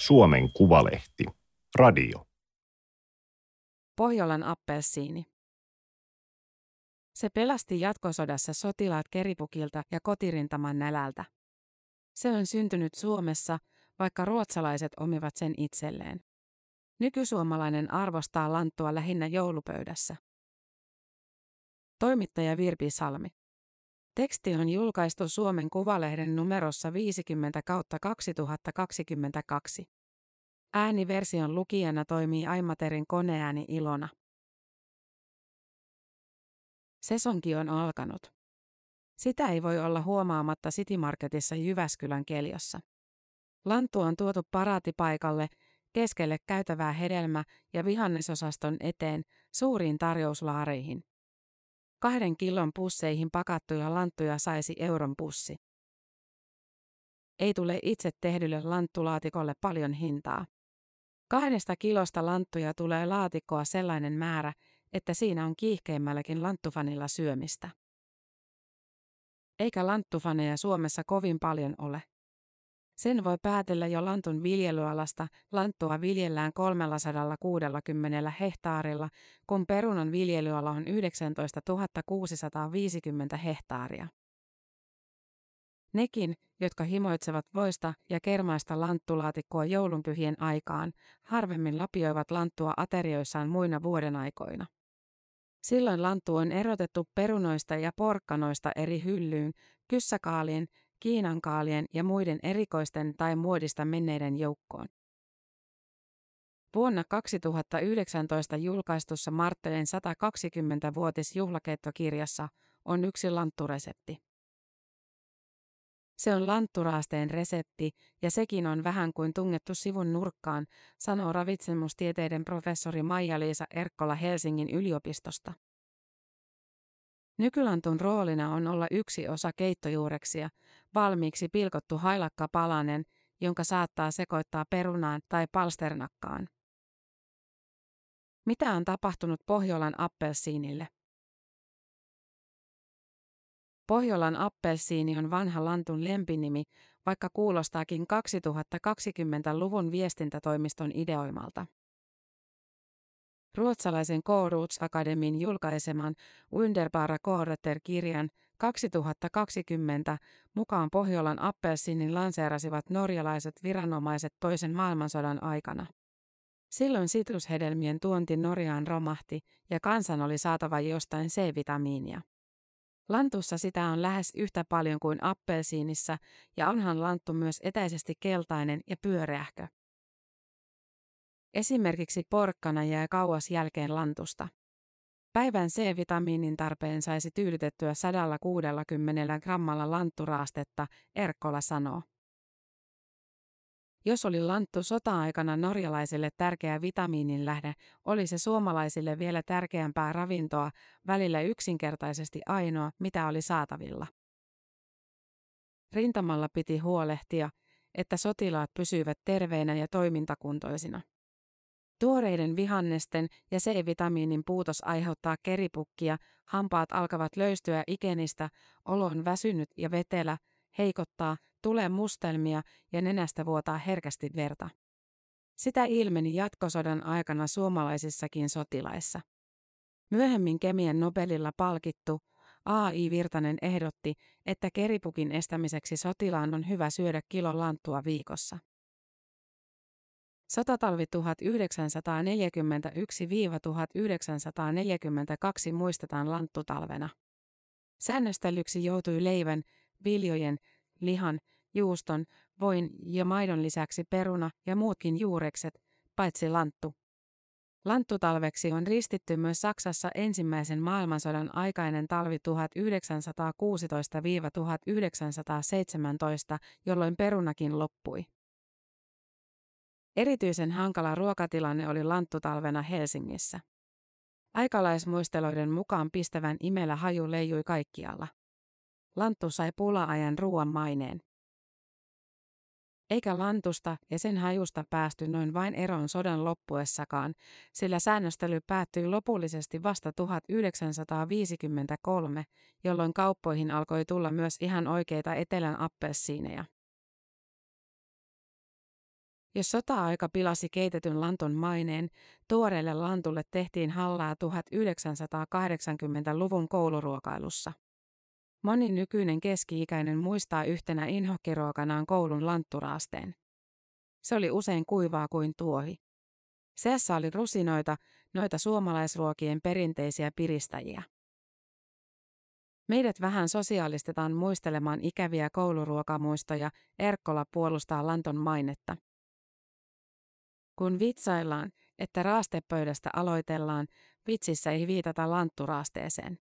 Suomen Kuvalehti. Radio. Pohjolan appelsiini. Se pelasti jatkosodassa sotilaat keripukilta ja kotirintaman nälältä. Se on syntynyt Suomessa, vaikka ruotsalaiset omivat sen itselleen. Nykysuomalainen arvostaa lanttua lähinnä joulupöydässä. Toimittaja Virpi Salmi. Teksti on julkaistu Suomen Kuvalehden numerossa 50 kautta 2022. Ääniversion lukijana toimii Aimaterin koneääni Ilona. Sesonki on alkanut. Sitä ei voi olla huomaamatta City Marketissa Jyväskylän keljossa. Lanttu on tuotu paraatipaikalle, keskelle käytävää hedelmä- ja vihannesosaston eteen, suuriin tarjouslaareihin. Kahden kilon pusseihin pakattuja lanttuja saisi euron pussi. Ei tule itse tehdylle lanttulaatikolle paljon hintaa. Kahdesta kilosta lanttuja tulee laatikkoa sellainen määrä, että siinä on kiihkeimmälläkin lanttufanilla syömistä. Eikä lanttufaneja Suomessa kovin paljon ole. Sen voi päätellä jo lantun viljelyalasta, lanttua viljellään 360 hehtaarilla, kun perunan viljelyala on 19 650 hehtaaria. Nekin, jotka himoitsevat voista ja kermaista lanttulaatikkoa joulunpyhien aikaan, harvemmin lapioivat lanttua aterioissaan muina vuoden aikoina. Silloin lanttu on erotettu perunoista ja porkkanoista eri hyllyyn, kyssäkaalien, kiinankaalien ja muiden erikoisten tai muodista menneiden joukkoon. Vuonna 2019 julkaistussa Marttelen 120-vuotisjuhlakeittokirjassa on yksi lantturesepti. Se on lantturaasteen resepti, ja sekin on vähän kuin tungettu sivun nurkkaan, sanoo ravitsemustieteiden professori Maija-Liisa Erkkola Helsingin yliopistosta. Nykylantun roolina on olla yksi osa keittojuureksia, valmiiksi pilkottu hailakka palanen, jonka saattaa sekoittaa perunaan tai palsternakkaan. Mitä on tapahtunut Pohjolan appelsiinille? Pohjolan appelsiini on vanha lantun lempinimi, vaikka kuulostaakin 2020-luvun viestintätoimiston ideoimalta. Ruotsalaisen Kåroots Akademin julkaiseman Wunderbara Kåreter-kirjan 2020 mukaan Pohjolan appelsiinin lanseerasivat norjalaiset viranomaiset toisen maailmansodan aikana. Silloin sitrushedelmien tuonti Norjaan romahti ja kansan oli saatava jostain C-vitamiinia. Lantussa sitä on lähes yhtä paljon kuin appelsiinissa ja onhan lanttu myös etäisesti keltainen ja pyöreähkö. Esimerkiksi porkkana jää kauas jälkeen lantusta. Päivän C-vitamiinin tarpeen saisi tyydytettyä 160 grammalla lantturaastetta, Erkkola sanoo. Jos oli lanttu sota-aikana norjalaisille tärkeä vitamiinin lähde, oli se suomalaisille vielä tärkeämpää ravintoa, välillä yksinkertaisesti ainoa, mitä oli saatavilla. Rintamalla piti huolehtia, että sotilaat pysyivät terveinä ja toimintakuntoisina. Tuoreiden vihannesten ja C-vitamiinin puutos aiheuttaa keripukkia, hampaat alkavat löystyä ikenistä, olo on väsynyt ja vetelä, heikottaa, tulee mustelmia ja nenästä vuotaa herkästi verta. Sitä ilmeni jatkosodan aikana suomalaisissakin sotilaissa. Myöhemmin kemian Nobelilla palkittu A.I. Virtanen ehdotti, että keripukin estämiseksi sotilaan on hyvä syödä kilo lanttua viikossa. Sotatalvi 1941-1942 muistetaan lanttutalvena. Säännöstelyksi joutui leivän, viljojen, lihan, juuston, voin ja maidon lisäksi peruna ja muutkin juurekset, paitsi lanttu. Lanttutalveksi on ristitty myös Saksassa ensimmäisen maailmansodan aikainen talvi 1916-1917, jolloin perunakin loppui. Erityisen hankala ruokatilanne oli lanttutalvena Helsingissä. Aikalaismuisteloiden mukaan pistävän imelä haju leijui kaikkialla. Lanttu sai pula-ajan ruoan maineen. Eikä lantusta ja sen hajusta päästy noin vain eroon sodan loppuessakaan, sillä säännöstely päättyi lopullisesti vasta 1953, jolloin kauppoihin alkoi tulla myös ihan oikeita etelän appelsiineja. Jos sota-aika pilasi keitetyn lantun maineen, tuoreelle lantulle tehtiin hallaa 1980-luvun kouluruokailussa. Moni nykyinen keski-ikäinen muistaa yhtenä inhokkiruokanaan koulun lantturaasteen. Se oli usein kuivaa kuin tuohi. Seassa oli rusinoita, noita suomalaisruokien perinteisiä piristäjiä. Meidät vähän sosiaalistetaan muistelemaan ikäviä kouluruokamuistoja, Erkkola puolustaa Lanton mainetta. Kun vitsaillaan, että raastepöydästä aloitellaan, vitsissä ei viitata lantturaasteeseen.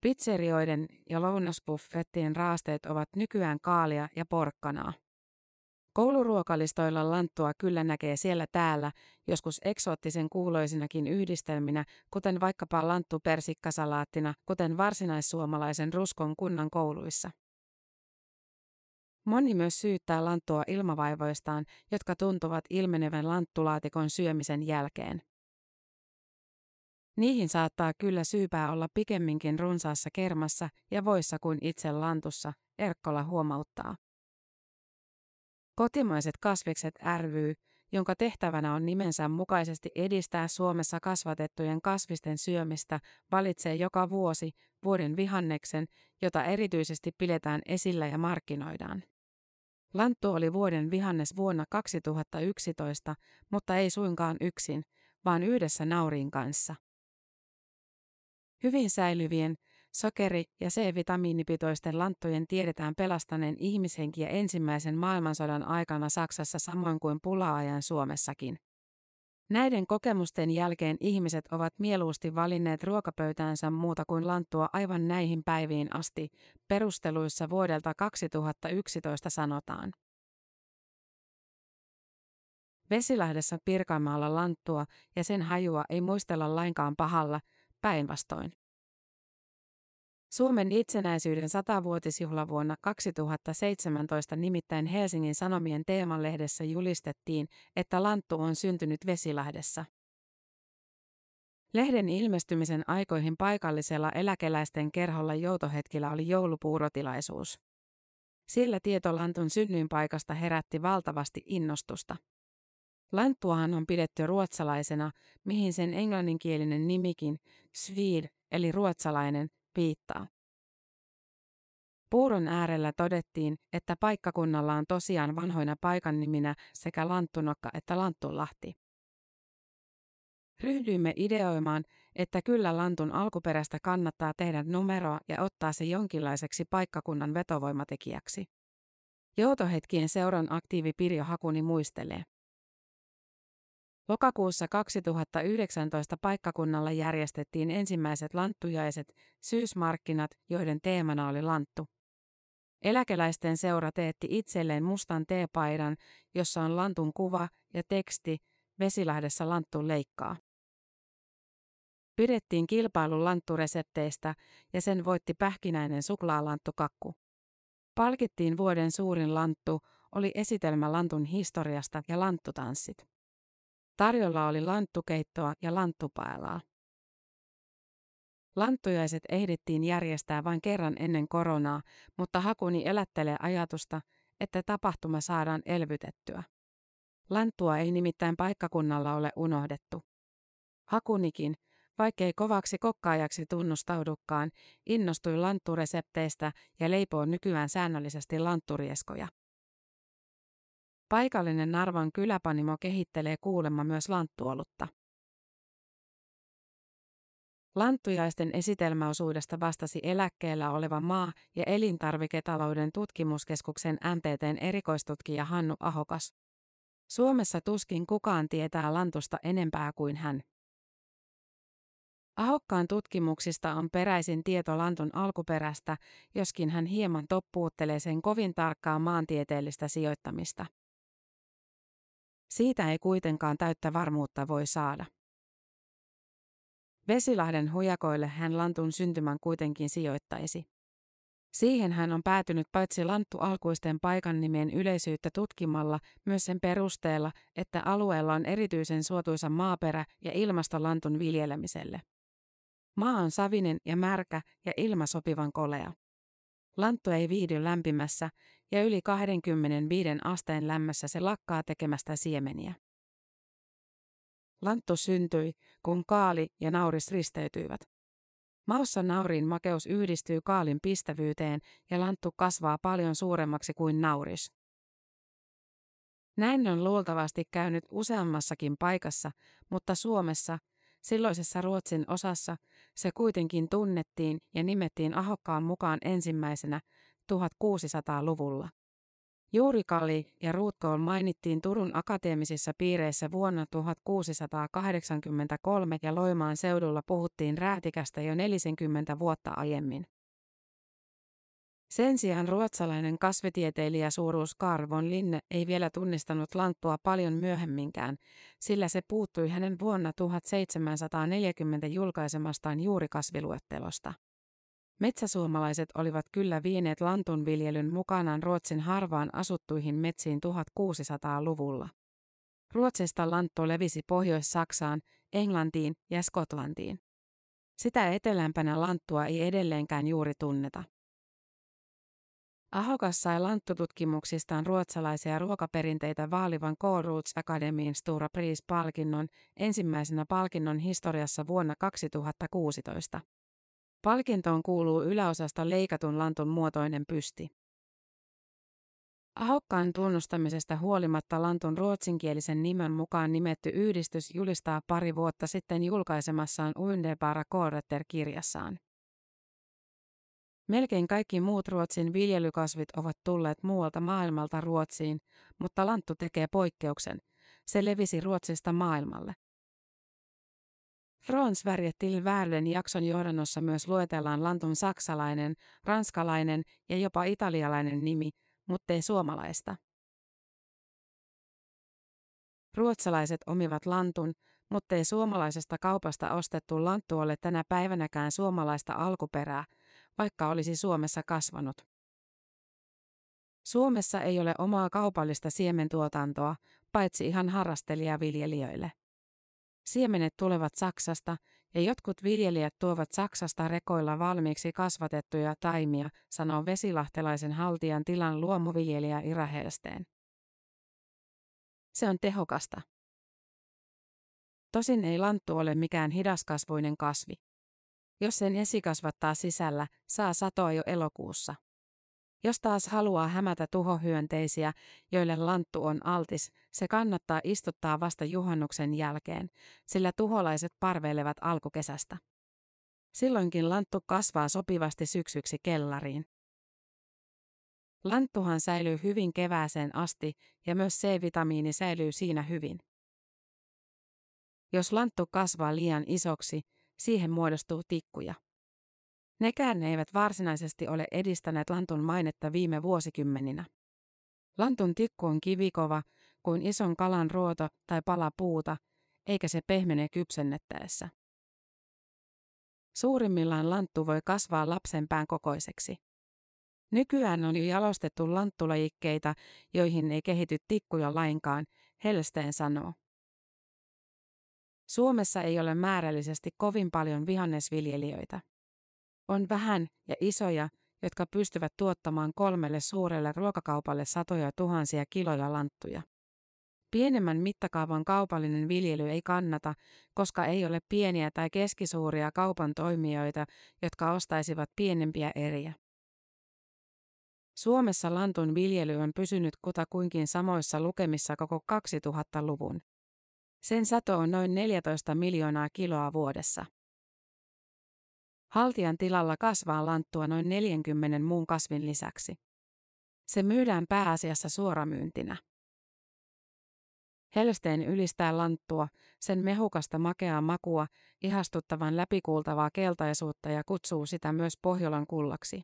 Pizzerioiden ja lounasbuffettien raasteet ovat nykyään kaalia ja porkkanaa. Kouluruokalistoilla lanttua kyllä näkee siellä täällä, joskus eksoottisen kuuloisinakin yhdistelminä, kuten vaikkapa lanttu persikkasalaattina, kuten varsinaissuomalaisen ruskon kunnan kouluissa. Moni myös syyttää lanttua ilmavaivoistaan, jotka tuntuvat ilmenevän lanttulaatikon syömisen jälkeen. Niihin saattaa kyllä syypää olla pikemminkin runsaassa kermassa ja voissa kuin itse lantussa, Erkkola huomauttaa. Kotimaiset kasvikset ry, jonka tehtävänä on nimensä mukaisesti edistää Suomessa kasvatettujen kasvisten syömistä, valitsee joka vuosi vuoden vihanneksen, jota erityisesti pidetään esillä ja markkinoidaan. Lanttu oli vuoden vihannes vuonna 2011, mutta ei suinkaan yksin, vaan yhdessä nauriin kanssa. Hyvin säilyvien, sokeri- ja C-vitamiinipitoisten lanttujen tiedetään pelastaneen ihmishenkiä ensimmäisen maailmansodan aikana Saksassa samoin kuin pula-ajan Suomessakin. Näiden kokemusten jälkeen ihmiset ovat mieluusti valinneet ruokapöytäänsä muuta kuin lanttua aivan näihin päiviin asti, perusteluissa vuodelta 2011 sanotaan. Vesilahdessa Pirkanmaalla lanttua ja sen hajua ei muistella lainkaan pahalla, päinvastoin. Suomen itsenäisyyden satavuotisjuhlavuonna 2017 nimittäin Helsingin Sanomien teemanlehdessä julistettiin, että Lanttu on syntynyt Vesilahdessa. Lehden ilmestymisen aikoihin paikallisella eläkeläisten kerholla joutohetkillä oli joulupuurotilaisuus. Sillä tieto Lantun synnyinpaikasta herätti valtavasti innostusta. Lanttuahan on pidetty ruotsalaisena, mihin sen englanninkielinen nimikin, Swede, eli ruotsalainen, viittaa. Puuron äärellä todettiin, että paikkakunnalla on tosiaan vanhoina paikanniminä sekä Lanttunokka että Lanttulahti. Ryhdyimme ideoimaan, että kyllä Lantun alkuperäistä kannattaa tehdä numeroa ja ottaa se jonkinlaiseksi paikkakunnan vetovoimatekijäksi. Joutohetkien seuran aktiivi Pirjo Hakuni muistelee. Lokakuussa 2019 paikkakunnalla järjestettiin ensimmäiset lanttujaiset, syysmarkkinat, joiden teemana oli lanttu. Eläkeläisten seura teetti itselleen mustan teepaidan, jossa on lantun kuva ja teksti Vesilahdessa lanttu leikkaa. Pidettiin kilpailu lantturesepteistä ja sen voitti pähkinäinen suklaalanttukakku. Palkittiin vuoden suurin lanttu, oli esitelmä lantun historiasta ja lanttutanssit. Tarjolla oli lanttukeittoa ja lanttupaelaa. Lanttujaiset ehdittiin järjestää vain kerran ennen koronaa, mutta Hakuni elättelee ajatusta, että tapahtuma saadaan elvytettyä. Lanttua ei nimittäin paikkakunnalla ole unohdettu. Hakunikin, vaikkei kovaksi kokkaajaksi tunnustaudukaan, innostui lantturesepteistä ja leipoo nykyään säännöllisesti lantturieskoja. Paikallinen Narvan kyläpanimo kehittelee kuulemma myös lanttuolutta. Lanttujaisten esitelmäosuudesta vastasi eläkkeellä oleva maa- ja elintarviketalouden tutkimuskeskuksen MTTn erikoistutkija Hannu Ahokas. Suomessa tuskin kukaan tietää lantusta enempää kuin hän. Ahokkaan tutkimuksista on peräisin tieto lantun alkuperästä, joskin hän hieman toppuuttelee sen kovin tarkkaa maantieteellistä sijoittamista. Siitä ei kuitenkaan täyttä varmuutta voi saada. Vesilahden hujakoille hän Lantun syntymän kuitenkin sijoittaisi. Siihen hän on päätynyt paitsi Lanttu alkuisten paikan nimien yleisyyttä tutkimalla, myös sen perusteella, että alueella on erityisen suotuisa maaperä ja ilmasto Lantun viljelemiselle. Maa on savinen ja märkä ja ilma sopivan kolea. Lanttu ei viihdy lämpimässä, ja yli 25 asteen lämmössä se lakkaa tekemästä siemeniä. Lanttu syntyi, kun kaali ja nauris risteytyivät. Maussa naurin makeus yhdistyy kaalin pistävyyteen ja lanttu kasvaa paljon suuremmaksi kuin nauris. Näin on luultavasti käynyt useammassakin paikassa, mutta Suomessa, silloisessa Ruotsin osassa, se kuitenkin tunnettiin ja nimettiin Ahokkaan mukaan ensimmäisenä 1600-luvulla. Juurikalli ja Ruutkool mainittiin Turun akateemisissa piireissä vuonna 1683 ja Loimaan seudulla puhuttiin räätikästä jo 40 vuotta aiemmin. Sen sijaan ruotsalainen kasvitieteilijä Suuruus Karvon Linne ei vielä tunnistanut lanttua paljon myöhemminkään, sillä se puuttui hänen vuonna 1740 julkaisemastaan juurikasviluettelosta. Metsäsuomalaiset olivat kyllä vieneet lantunviljelyn mukanaan Ruotsin harvaan asuttuihin metsiin 1600-luvulla. Ruotsista lanttu levisi Pohjois-Saksaan, Englantiin ja Skotlantiin. Sitä etelämpänä lanttua ei edelleenkään juuri tunneta. Ahokas sai lanttututkimuksistaan ruotsalaisia ruokaperinteitä vaalivan K. Roots Academyin Stura Prize-palkinnon ensimmäisenä palkinnon historiassa vuonna 2016. Palkintoon kuuluu yläosasta leikatun lantun muotoinen pysti. Ahokkaan tunnustamisesta huolimatta Lantun ruotsinkielisen nimen mukaan nimetty yhdistys julistaa pari vuotta sitten julkaisemassaan Underbara Kåreter-kirjassaan. Melkein kaikki muut Ruotsin viljelykasvit ovat tulleet muualta maailmalta Ruotsiin, mutta lanttu tekee poikkeuksen. Se levisi Ruotsista maailmalle. Frans Värjettil Värlen jakson johdannossa myös luetellaan lantun saksalainen, ranskalainen ja jopa italialainen nimi, mutta ei suomalaista. Ruotsalaiset omivat lantun, mutta ei suomalaisesta kaupasta ostettu lanttu ole tänä päivänäkään suomalaista alkuperää, vaikka olisi Suomessa kasvanut. Suomessa ei ole omaa kaupallista siementuotantoa, paitsi ihan harrastelijaviljelijöille. Siemenet tulevat Saksasta, ja jotkut viljelijät tuovat Saksasta rekoilla valmiiksi kasvatettuja taimia, sanoo vesilahtelaisen haltijan tilan luomuviljelijä Ira Helsteen. Se on tehokasta. Tosin ei lanttu ole mikään hidaskasvuinen kasvi. Jos sen esikasvattaa sisällä, saa satoa jo elokuussa. Jos taas haluaa hämätä tuhohyönteisiä, joille lanttu on altis, se kannattaa istuttaa vasta juhannuksen jälkeen, sillä tuholaiset parveilevat alkukesästä. Silloinkin lanttu kasvaa sopivasti syksyksi kellariin. Lanttuhan säilyy hyvin kevääseen asti ja myös C-vitamiini säilyy siinä hyvin. Jos lanttu kasvaa liian isoksi, siihen muodostuu tikkuja. Nekään eivät varsinaisesti ole edistäneet lantun mainetta viime vuosikymmeninä. Lantun tikku on kivikova kuin ison kalan ruoto tai pala puuta, eikä se pehmene kypsennettäessä. Suurimmillaan lanttu voi kasvaa lapsen pään kokoiseksi. Nykyään on jo jalostettu lanttulajikkeita, joihin ei kehity tikkuja lainkaan, Helsteen sanoo. Suomessa ei ole määrällisesti kovin paljon vihannesviljelijöitä. On vähän ja isoja, jotka pystyvät tuottamaan kolmelle suurelle ruokakaupalle satoja tuhansia kiloja lanttuja. Pienemmän mittakaavan kaupallinen viljely ei kannata, koska ei ole pieniä tai keskisuuria kaupan toimijoita, jotka ostaisivat pienempiä eriä. Suomessa lantun viljely on pysynyt kutakuinkin samoissa lukemissa koko 2000-luvun. Sen sato on noin 14 miljoonaa kiloa vuodessa. Haltijan tilalla kasvaa lanttua noin 40 muun kasvin lisäksi. Se myydään pääasiassa suoramyyntinä. Helsteen ylistää lanttua, sen mehukasta makeaa makua, ihastuttavan läpikuultavaa keltaisuutta ja kutsuu sitä myös Pohjolan kullaksi.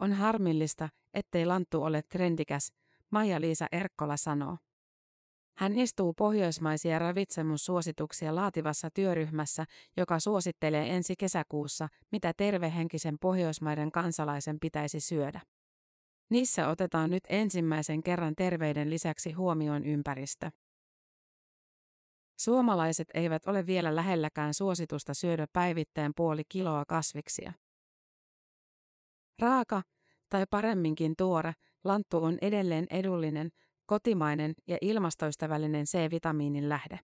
On harmillista, ettei lanttu ole trendikäs, Maija-Liisa Erkkola sanoo. Hän istuu pohjoismaisia ravitsemussuosituksia laativassa työryhmässä, joka suosittelee ensi kesäkuussa, mitä tervehenkisen pohjoismaiden kansalaisen pitäisi syödä. Niissä otetaan nyt ensimmäisen kerran terveyden lisäksi huomioon ympäristö. Suomalaiset eivät ole vielä lähelläkään suositusta syödä päivittäin puoli kiloa kasviksia. Raaka, Tai paremminkin tuore, lanttu on edelleen edullinen, kotimainen ja ilmastoystävällinen C-vitamiinin lähde.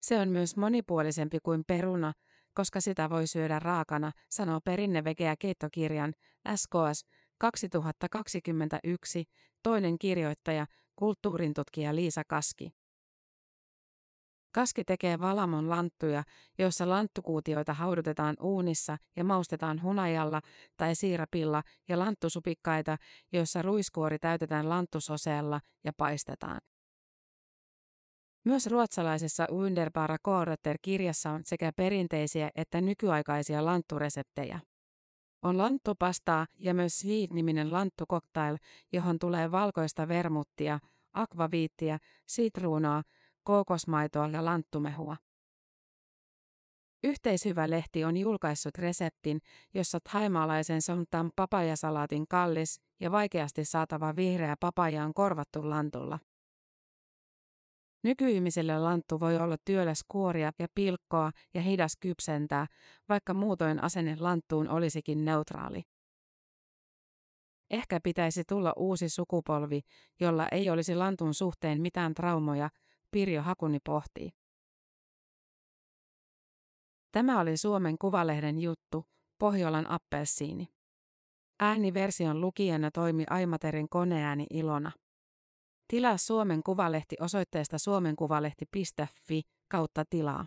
Se on myös monipuolisempi kuin peruna, koska sitä voi syödä raakana, sanoo perinnevegeä keittokirjan SKS 2021 toinen kirjoittaja, kulttuurintutkija Liisa Kaski. Kaski tekee valamon lanttuja, joissa lanttukuutioita haudutetaan uunissa ja maustetaan hunajalla tai siirapilla ja lanttusupikkaita, joissa ruiskuori täytetään lanttusoseella ja paistetaan. Myös ruotsalaisessa Wunderbara Kåreter-kirjassa on sekä perinteisiä että nykyaikaisia lanttureseptejä. On lanttupastaa ja myös Sweet-niminen lanttukoktail, johon tulee valkoista vermuttia, akvaviittiä, sitruunaa, kookosmaitoa ja lanttumehua. Yhteishyvä lehti on julkaissut reseptin, jossa thaimaalaisen somtan papajasalaatin kallis ja vaikeasti saatava vihreä papaja on korvattu lantulla. Nykyihmiselle lanttu voi olla työläs kuoria ja pilkkoa ja hidas kypsentää, vaikka muutoin asenne lanttuun olisikin neutraali. Ehkä pitäisi tulla uusi sukupolvi, jolla ei olisi lantun suhteen mitään traumoja, Pirjo Hakuni pohtii. Tämä oli Suomen Kuvalehden juttu, Pohjolan appelsiini. Ääniversion lukijana toimi Aimaterin koneääni Ilona. Tilaa Suomen Kuvalehti osoitteesta suomenkuvalehti.fi kautta tilaa.